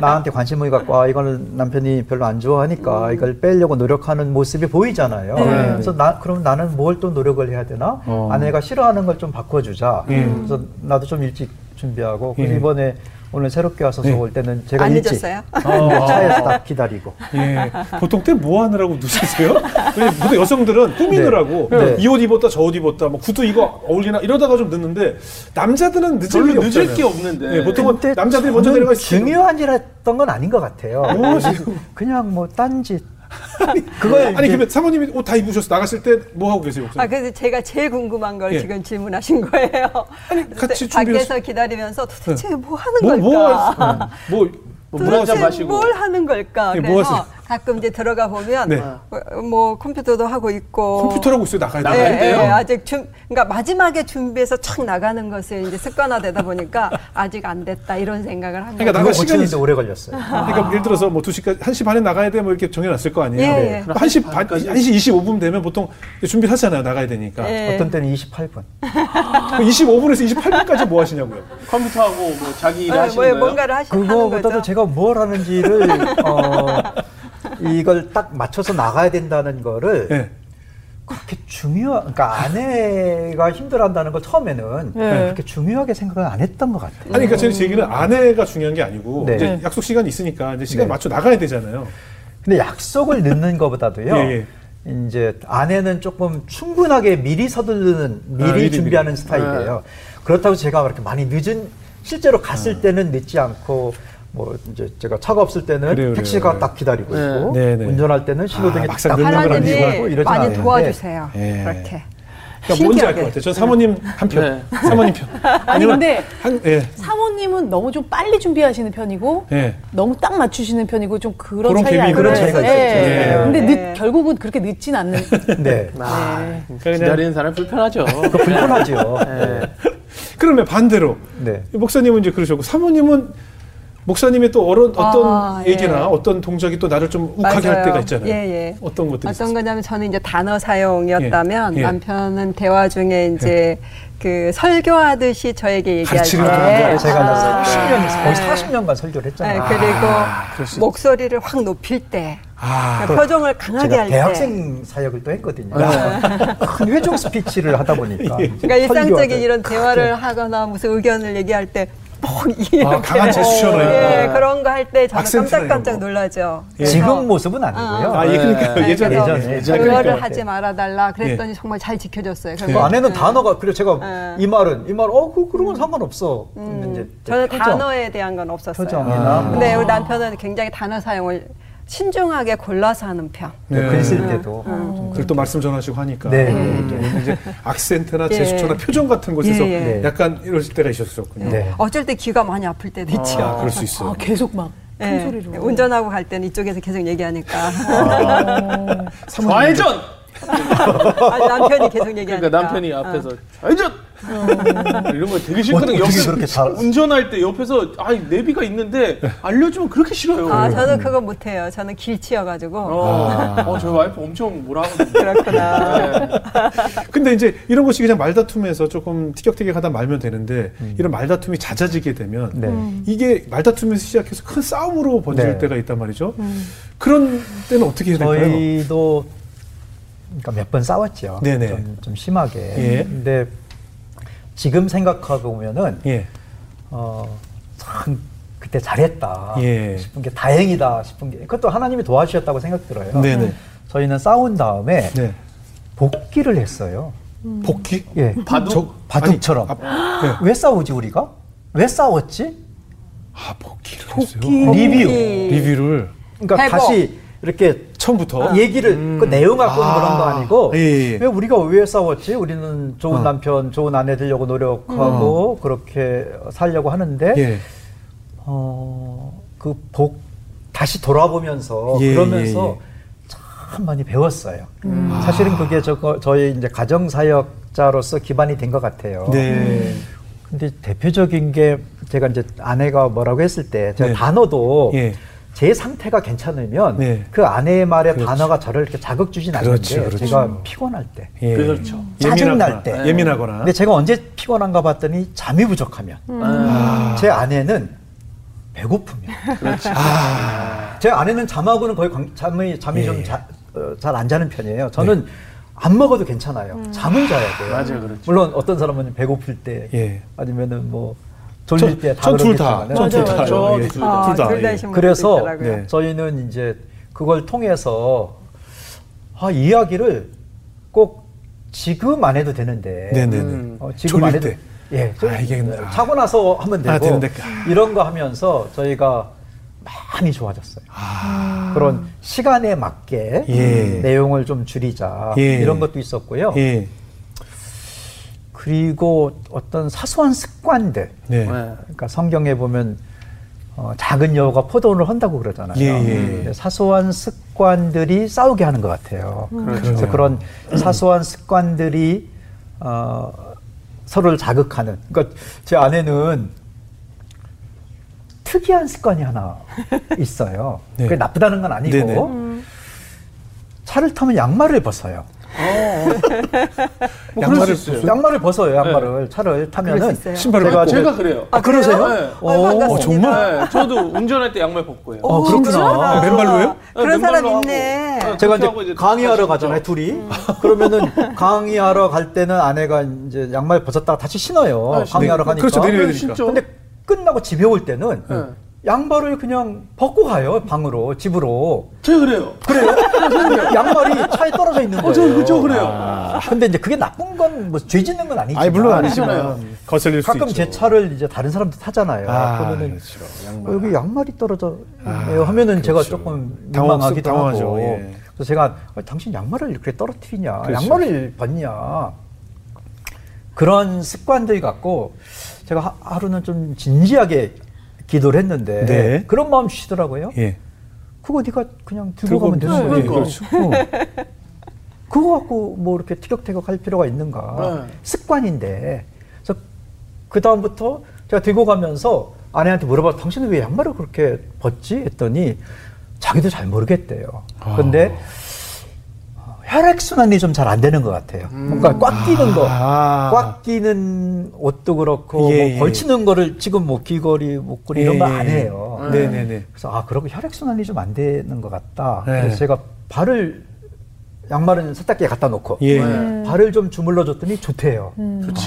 나한테 관심을 갖고 아 이거는 남편이 별로 안 좋아하니까 이걸 빼려고 노력하는 모습이 보이잖아요. 네. 그래서 나 그럼 나는 뭘 또 노력을 해야 되나? 어. 아내가 싫어하는 걸 좀 바꿔주자. 예. 그래서 나도 좀 일찍 준비하고 그래서 예. 이번에 오늘 새롭게 와서 예. 올 때는 제가 안 일찍 늦었어요? 어, 차에서 딱 기다리고. 예. 보통 때 뭐 하느라고 누시세요? 보통 여성들은 꾸미느라고 네. 네. 이옷 입었다 저 옷 입었다 뭐 구두 이거 어울리나 이러다가 좀 늦는데 남자들은 늦을 별로 일이 늦을 없잖아요. 게 없는데. 예, 보통은 남자들이 먼저 내려가 중요한 일 했던 건 아닌 것 같아요. 뭐 지금. 그냥 뭐 딴짓. 그걸 아니 이제 그러면 사모님이 옷 다 입으셔서 나갔을 때 뭐 하고 계세요? 아, 목사님? 그래서 제가 제일 궁금한 걸 예. 지금 질문하신 거예요. 아니, 같이 준비해서- 밖에서 기다리면서 도대체 뭐 하는 뭐, 뭐, 걸까? 뭐, 뭐물한잔 도대체. 뭘 하는 걸까? 예, 그래서 뭐 하세요? 가끔 이제 들어가 보면 네. 어, 뭐 컴퓨터도 하고 있고 컴퓨터라고 있어요 나가야 돼. 돼요? 예, 아직 준, 그러니까 마지막에 준비해서 촥 나가는 것이 이제 습관화되다 보니까 아직 안 됐다 이런 생각을 한 그러니까 그거 시간이 오래 걸렸어요. 그러니까 예를 들어서 뭐 2시까지 1시 반에 나가야 돼 뭐 이렇게 정해놨을 거 아니에요. 예, 예. 뭐 1시 반 1시 25분 되면 보통 준비를 하잖아요. 나가야 되니까. 예. 어떤 때는 28분. 25분에서 28분까지 뭐 하시냐고요. 컴퓨터하고 뭐 자기 일을 어, 하시는 뭐, 거예요? 뭔가를 하시, 그거보다도 거죠. 제가 뭘 하는지를 어, 이걸 딱 맞춰서 나가야 된다는 거를 예. 그렇게 중요, 그러니까 아내가 힘들어한다는 걸 처음에는 네. 그렇게 중요하게 생각을 안 했던 것 같아요. 아니 그러니까 제 얘기는 아내가 중요한 게 아니고 네. 이제 네. 약속 시간이 있으니까 이제 시간 네. 맞춰 나가야 되잖아요. 근데 약속을 늦는 것보다도요. 예, 이제 아내는 조금 충분하게 미리 서두르는 미리 아, 미리, 준비하는 미리. 스타일이에요. 그렇다고 제가 그렇게 많이 늦은 실제로 갔을 아. 때는 늦지 않고 뭐 이제 제가 차가 없을 때는 그래요, 택시가 그래요. 딱 기다리고 네. 있고 네, 네. 운전할 때는 신호등이 아, 딱 막상 하나님이 이러진 많이 않는데 도와주세요. 예. 그렇게. 그러니까 뭔지 알 것. 같아요. 전 사모님 한 편, 네. 사모님 편. 아니 근데 한 예. 사모님은 너무 좀 빨리 준비하시는 편이고 예. 너무 딱 맞추시는 편이고 좀 그런 그런 차이? 그런 차이가 있어요. 예. 예. 근데 네. 늦, 결국은 그렇게 늦진 않는. 네. 아, 네. 그러니까 그냥 기다리는 사람 불편하죠. 그 불편하죠. 네. 그러면 반대로 네. 목사님은 이제 그러셨고 사모님은 목사님의 또 어떤 어떤 아, 예. 얘기나 어떤 동작이 또 나를 좀 욱하게 할 맞아요. 때가 있잖아요. 예, 예. 어떤 것들이 어떤 있었어요? 거냐면 저는 이제 단어 사용이었다면 예, 예. 남편은 대화 중에 이제 그 설교하듯이 저에게 얘기할 때. 아, 제가 이제 40년, 네. 거의 40년간 설교를 네, 했잖아요. 그리고 수 목소리를 확 높일 때 아, 그러니까 표정을 강하게 제가 할 때. 대학생 사역을 또 했거든요. 네. 큰 회종 스피치를 하다 보니까. 그러니까 일상적인 이런 대화를 크게 하거나 무슨 의견을 얘기할 때 퍽 아, 강한 제스처를. 예, 그런 거 할 때 저는 깜짝깜짝. 놀라죠. 예. 지금 모습은 아니고요. 아, 예, 그러니까 네. 예전에 예전에. 예전에 그거를 그러니까. 하지 말아 달라 그랬더니 정말 잘 지켜줬어요. 그 안에는 네. 단어가 그래 제가 네. 이 말은 이 말 어 그, 그런 건 상관없어. 근데 이제 저는 표정, 단어에 대한 건 없었어요. 표정이나 뭐 근데 우리 남편은 굉장히 단어 사용을 신중하게 골라서 하는 편. 네. 글쓸 때도 그걸 또 말씀 전하시고 하니까 네. 또 이제 악센트나 예. 제스처나 표정 같은 곳에서 예, 예. 네. 약간 이러실 때가 있었었군요. 네. 어쩔 때 귀가 많이 아플 때도 있죠. 아, 그럴 수 있어요. 아, 계속 막큰 예, 소리로. 운전하고 갈 때는 이쪽에서 계속 얘기하니까 좌회전! 아니, 남편이 계속 얘기하니까. 그러니까 남편이 어. 앞에서 좌회전! 이런 거 되게 싫거든요. 어떻게 옆에 그렇게 잘- 운전할 때 옆에서 아니 내비가 있는데 알려주면 그렇게 싫어요. 아, 저는 그거 못해요. 저는 길치여가지고. 어, 어, 저희 와이프 엄청 뭐라 하거든요. 그렇구나. 네. 근데 이제 이런 것이 그냥 말다툼에서 조금 티격태격하다 말면 되는데 이런 말다툼이 잦아지게 되면 네. 이게 말다툼에서 시작해서 큰 싸움으로 번질 네. 때가 있단 말이죠. 그런 때는 어떻게 해야 될까요? 저희도 그러니까 몇 번 싸웠죠. 네네. 좀, 좀 심하게. 예. 근데 지금 생각해 보면은 예. 어, 참 그때 잘했다 예. 싶은 게 다행이다 싶은 게 그것도 하나님이 도와주셨다고 생각 들어요. 네네. 저희는 싸운 다음에 네. 복귀를 했어요. 복귀? 예. 바둑? 저- 바둑처럼. 아니, 아, 네. 왜 싸우지 우리가? 왜 싸웠지? 아, 복귀를 복귀. 했어요. 리뷰. 리뷰를 그러니까 회복. 다시 이렇게 처음부터 얘기를 그 내용 갖고 는 아. 그런 거 아니고 예, 예, 예. 왜 우리가 왜 싸웠지? 우리는 좋은 어. 남편, 좋은 아내 되려고 노력하고 그렇게 살려고 하는데 예. 어, 그복 다시 돌아보면서 예, 그러면서 예, 참 많이 배웠어요. 사실은 그게 저, 저희 이제 가정사역자로서 기반이 된 것 같아요. 네. 근데 대표적인 게 제가 이제 아내가 뭐라고 했을 때 제가 네. 단어도 예. 제 상태가 괜찮으면 네. 그 아내의 말에 그렇죠. 단어가 저를 이렇게 자극 주진 그렇죠, 않는데 그렇죠. 제가 피곤할 때. 예. 그렇죠. 짜증 날 때. 예 민하거나. 근데 제가 언제 피곤한가 봤더니 잠이 부족하면 아, 제 아내는 배고프면. 그렇지. 제 아내는 잠하고는 거의 관- 잠이 잠이 예. 좀잘안 자는 편이에요. 저는 안 먹어도 괜찮아요. 잠은 자야 돼요. 맞아요, 그렇죠. 물론 어떤 사람은 배고플 때 예. 아니면은 뭐 졸릴 때다전둘 다. 그러겠지만은 전둘 맞아요, 다. 맞아요. 예. 둘 아, 둘 다. 둘 예. 다이신 분들도 그래서. 네. 저희는 이제 그걸 통해서 아, 이야기를 꼭 지금 안 해도 되는데 네네네. 음. 어, 지금 안 해도 때. 예, 아, 이게 근데- 아. 자고 나서 하면 되고 아, 되는데. 이런 거 하면서 저희가 많이 좋아졌어요. 그런 시간에 맞게 예. 내용을 좀 줄이자 예. 이런 것도 있었고요. 예. 그리고 어떤 사소한 습관들 네. 네. 그러니까 성경에 보면 어, 작은 여우가 포도를 헌다고 그러잖아요. 예, 예. 근데 사소한 습관들이 싸우게 하는 것 같아요. 그렇죠. 그래서 그런 사소한 습관들이 어, 서로를 자극하는. 그러니까 제 아내는 특이한 습관이 하나 있어요. 네. 그게 나쁘다는 건 아니고 네네. 차를 타면 양말을 벗어요. 뭐 양말을 그럴 수 있어요. 양말을 벗어요. 양말을 차를 타면은 그럴 수 있어요. 신발을 제가 벗고. 제가 그래요. 아, 그러세요? 네. 오, 반갑습니다. 정말? 네, 저도 운전할 때 양말 벗고 해요. 어, 그렇구나. 맨발로요? 그런 사람 맨발로 하고. 있네. 네, 제가 하고 이제 강의하러 가잖아요, 또- 둘이. 그러면은 강의하러 갈 때는 아내가 이제 양말 벗었다가 다시 신어요. 아. 강의하러 가니까. 그렇죠. 내려야 네, 되니까. 근데 끝나고 집에 올 때는 네. 양말을 그냥 벗고 가요, 방으로, 집으로. 제가 그래요. 그래요? 양말이 차에 떨어져 있는 거예요. 어, 저, 저 그래요. 아, 근데 이제 그게 나쁜 건, 뭐, 죄 짓는 건 아니지만. 아니 물론 아니잖아요. 거슬릴 수 가끔 있죠. 제 차를 이제 다른 사람도 타잖아요. 아, 그러면은 그렇죠. 어, 양말. 여기 양말이 떨어져 있네요 하면은 제가 그렇죠. 조금 당황- 민망하기도 당황하죠, 하고 예. 그래서 제가 아, 당신 양말을 이렇게 떨어뜨리냐 그렇죠. 양말을 벗냐 그런 습관들 갖고 제가 하- 하루는 좀 진지하게 기도를 했는데 네. 그런 마음 주시더라고요 예. 그거 네가 그냥 들고 들고 가면 되는 네, 거야 그렇죠. 어. 그거 갖고 뭐 이렇게 티격태격 할 필요가 있는가 네. 습관인데 그래서 그 다음부터 제가 들고 가면서 아내한테 물어봐 당신은 왜 양말을 그렇게 벗지 했더니 자기도 잘 모르겠대요 아. 근데 어, 혈액 순환이 좀 잘 안 되는 것 같아요 뭔가 꽉 끼는 거 아. 꽉 끼는 옷도 그렇고 예, 뭐 예. 걸치는 거를 지금 뭐 귀걸이 목걸이 이런 예, 거안 예. 해요 네네네. 그래서 아 그러고 혈액 순환이 좀 안 되는 것 같다. 네. 그래서 제가 발을 양말은 세탁기에 갖다 놓고 예. 네. 발을 좀 주물러 줬더니 좋대요. 좋지.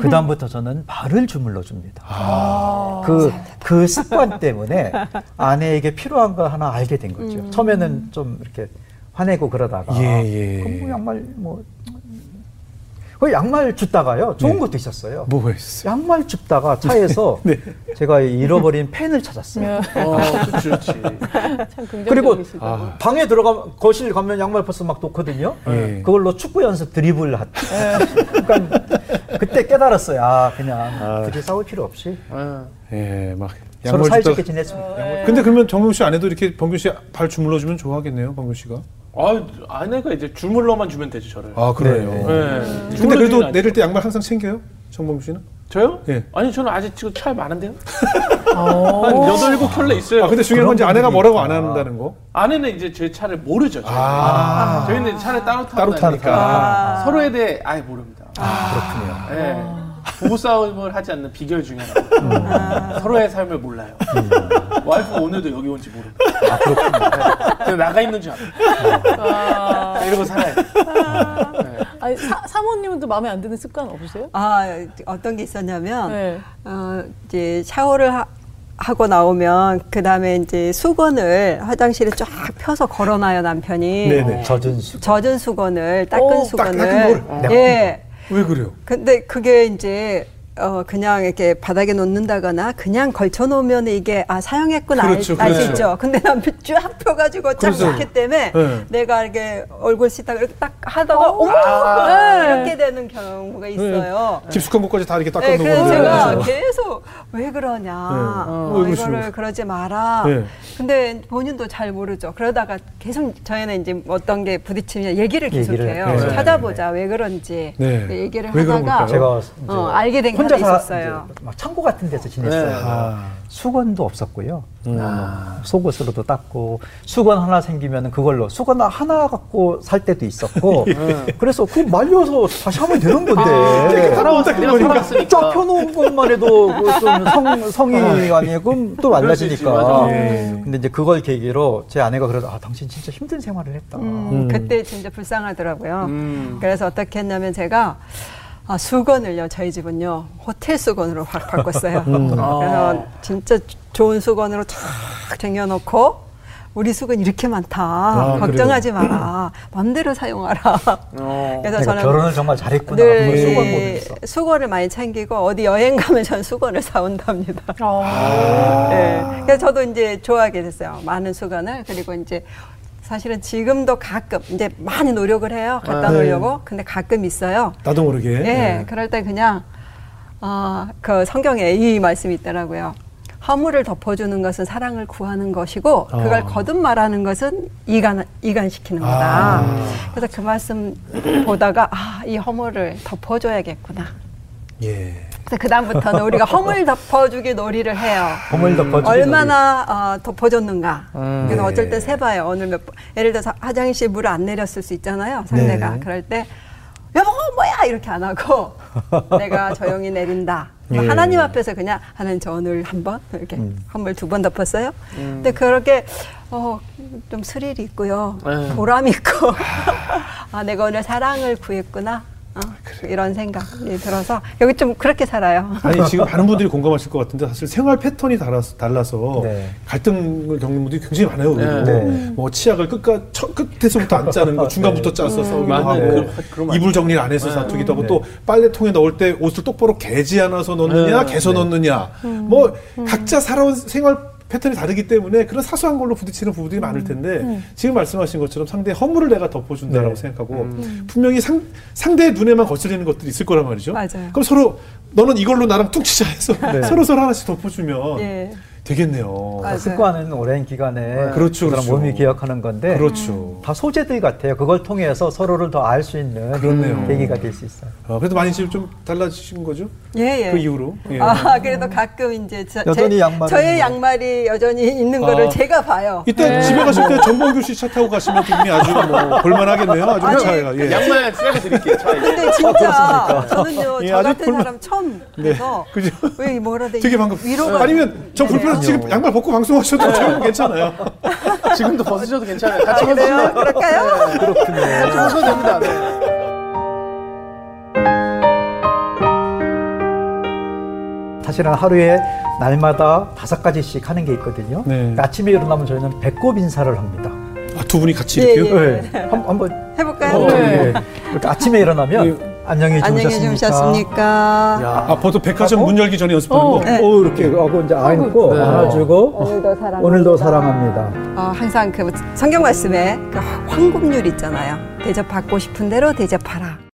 그 다음부터 저는 발을 주물러 줍니다. 아. 그, 그 습관 때문에 아내에게 필요한 거 하나 알게 된 거죠. 처음에는 좀 이렇게 화내고 그러다가 예, 예. 그럼 뭐 양말 뭐 그 양말 줍다가요 좋은 네. 것도 있었어요. 뭐가 있어요? 양말 줍다가 차에서 네. 제가 잃어버린 펜을 찾았어요. 어, 좋지, 좋지. 참 그리고 긍정적이시다. 아. 방에 들어가 거실 가면 양말 벌써 막 놓거든요. 예. 그걸로 축구 연습 드리블 하. 그러니까 그때 깨달았어요. 아 그냥 아. 굳이 싸울 필요 없이 네. 예, 막 서로 양말 사이좋게 줬다. 지냈으면. 근데 그러면 정경 씨 아내도 이렇게 범균 씨 발 주물러 주면 좋아하겠네요, 범균 씨가. 아, 아내가 이제 주물러만 주면 되죠, 저를. 아 그래요. 네. 네. 근데 그래도. 내릴 때 양말 항상 챙겨요, 정범 씨는? 저요? 예. 아니, 저는 아직 지금 차에 많은데요? 어. 한 여덟, 일곱 켤레 있어요. 아 근데 중요한 건 이제 아내가 뭐라고 안. 한다는 거. 아내는 이제 제 차를 모르죠. 저희는, 아. 저희는 차를 따로 타고 따로 다니니까 타니까. 서로에 대해 아예 모릅니다. 그렇군요. 네. 부부 싸움을 하지 않는 비결 중에 하나. 서로의 삶을 몰라요. 와이프가 오늘도 여기 온지 모릅니다. 아, 그렇군요. 그냥 나가 있는 줄 알아요. 아, 이러고 살아요. 네. 아니, 사, 사모님은 또 마음에 안 드는 습관 없으세요? 아 어떤 게 있었냐면 네. 어, 이제 샤워를 하, 하고 나오면 그 다음에 이제 수건을 화장실에 쫙 펴서 걸어놔요 남편이. 네네. 젖은 수. 젖은 수건을 닦은 오, 수건을? 예. 왜 그래요? 근데 그게 이제 어 그냥 이렇게 바닥에 놓는다거나 그냥 걸쳐 놓으면 이게 아 사용했구나 그렇죠, 알수 그렇죠. 있죠. 근데 난쫙 펴가지고 쫙 그래서- 좋기 때문에 네. 내가 이렇게 얼굴 씻다가 이렇게 딱 하다가 어머 네. 이렇게 되는 경우가 있어요. 깊숙한 곳까지 다 이렇게 네, 닦아 놓은 그래서 건데. 제가 계속 왜 그러냐, 네. 어, 어, 왜 이거를. 그러지 마라. 네. 근데 본인도 잘 모르죠. 그러다가 계속 저희는 이제 어떤 게 부딪히면 얘기를 계속 얘기를 해요. 네. 찾아보자, 왜 그런지 네. 그 얘기를 하다가? 제가 어, 알게 된게 혼자. 이제 막 창고 같은 데서 지냈어요. 네. 아. 수건도 없었고요. 어, 속옷으로도 닦고 수건 하나 생기면 그걸로 수건 하나 갖고 살 때도 있었고 그래서 그 말려서 다시 하면 되는 건데 살아왔 내가 쫙 살아왔으니까. 펴놓은 것만 해도 그좀 성, 성이 아니고 또 말라지니까. 맞아. 예. 근데 이제 그걸 계기로 제 아내가 그래도 아 당신 진짜 힘든 생활을 했다. 음, 그때 진짜 불쌍하더라고요. 음. 그래서 어떻게 했냐면 제가 아, 수건을요, 저희 집은요, 호텔 수건으로 확 바꿨어요. 그래서 진짜 좋은 수건으로 쫙 쟁여놓고, 우리 수건 이렇게 많다. 아, 걱정하지 마라. 마음대로 사용하라. 어. 그래서 저는 결혼을 정말 잘했구나. 그걸 수건. 수건을 많이 챙기고, 어디 여행 가면 전 수건을 사온답니다. 어. 네. 그래서 저도 이제 좋아하게 됐어요. 많은 수건을. 그리고 이제 사실은 지금도 가끔 이제 많이 노력을 해요. 갖다 네. 놓으려고. 근데 가끔 있어요. 나도 모르게. 예. 네. 그럴 때 그냥 어, 그 성경에 이 말씀이 있더라고요. 허물을 덮어주는 것은 사랑을 구하는 것이고 그걸 아. 거듭 말하는 것은 이간 이간시키는 거다. 아. 그래서 그 말씀 보다가 아, 이 허물을 덮어줘야겠구나. 예. 그래서 그 다음부터는 우리가 허물 덮어주기 놀이를 해요. 허물 덮어주기 얼마나 어, 덮어줬는가. 음. 그래서 네. 어쩔 때 세봐요. 오늘 몇 번. 예를 들어서 화장실 물을 안 내렸을 수 있잖아요. 상대가. 네. 그럴 때 여보 뭐야 이렇게 안 하고 내가 조용히 내린다. 뭐 예. 하나님 앞에서 그냥 하나님 저 오늘 한 번 이렇게 음. 헌물 두번 덮었어요. 음. 근데 그렇게 어, 좀 스릴 있고요. 네. 보람 있고 아 내가 오늘 사랑을 구했구나. 어, 이런 생각이 들어서 여기 좀 그렇게 살아요. 아니 지금 많은 분들이 공감하실 것 같은데 사실 생활 패턴이 달라서, 달라서 네. 갈등을 겪는 분들이 굉장히 많아요. 그리고 네. 네. 뭐 치약을 끝까 첫 끝에서부터 안 짜는 거 중간부터 짜서 싸우기도 맞네. 하고 그런- 그런 말 이불 정리를 안 해서 다투기도 하고 네. 또 빨래통에 넣을 때 옷을 똑바로 개지 않아서 넣느냐 네. 개서 넣느냐 뭐 각자 살아온 생활 패턴이 다르기 때문에 그런 사소한 걸로 부딪히는 부분들이 많을 텐데 지금 말씀하신 것처럼 상대의 허물을 내가 덮어준다라고 네. 생각하고 분명히 상, 상대의 눈에만 거슬리는 것들이 있을 거란 말이죠. 맞아요. 그럼 서로 너는 이걸로 나랑 퉁치자 해서 네. 서로 서로 하나씩 덮어주면 예. 되겠네요. 맞아요. 습관은 오랜 기간에 그렇죠, 그 사람 그렇죠. 몸이 기억하는 건데 그렇죠. 다 소재들 같아요. 그걸 통해서 서로를 더 알 수 있는 그렇네요. 계기가 될 수 있어요. 어, 그래도 많이 지금 좀 달라지신 거죠? 예, 예. 그 이후로. 예. 아, 그래도 가끔 이제 저, 여전히 제, 양말은 저의 뭐. 양말이 여전히 있는 거를 아. 제가 봐요. 이때 집에 가실 때 정봉규 씨 차 타고 가시면 두 분이 아주 뭐 볼만하겠네요. 아주 아니, 차이가. 예. 양말 쓰레기 드릴게요. 차에. 근데 진짜 저는요, 예, 저 같은 볼만- 사람 처음 그래서 그죠? 왜 뭐라 돼 되게 방금 위로가 아니면 저 불편 해서 지금 양말 벗고 방송하셔도 저는 괜찮아요. 지금도 벗으셔도 괜찮아요. 같이 아, 그래요? 벗으세요. 그럴까요? 그렇군요. 같이 벗어도 됩니다. 네. 사실은 하루에 날마다 다섯 가지씩 하는 게 있거든요. 네. 그러니까 아침에 일어나면 저희는 배꼽 인사를 합니다. 아, 두 분이 같이 예, 이렇게요? 예. 네. 한, 한번 해볼까요? 어, 예. 이렇게 아침에 일어나면 안녕히 주무셨습니까? 주무셨습니까? 아, 벌써 백화점 문 열기 전에 연습하는 거? 네. 어, 이렇게 하고 이제 안고 네. 안아주고 오늘도 사랑합니다. 오늘도 사랑합니다. 어, 항상 그 성경 말씀에 그 황금률 있잖아요. 대접받고 싶은 대로 대접하라.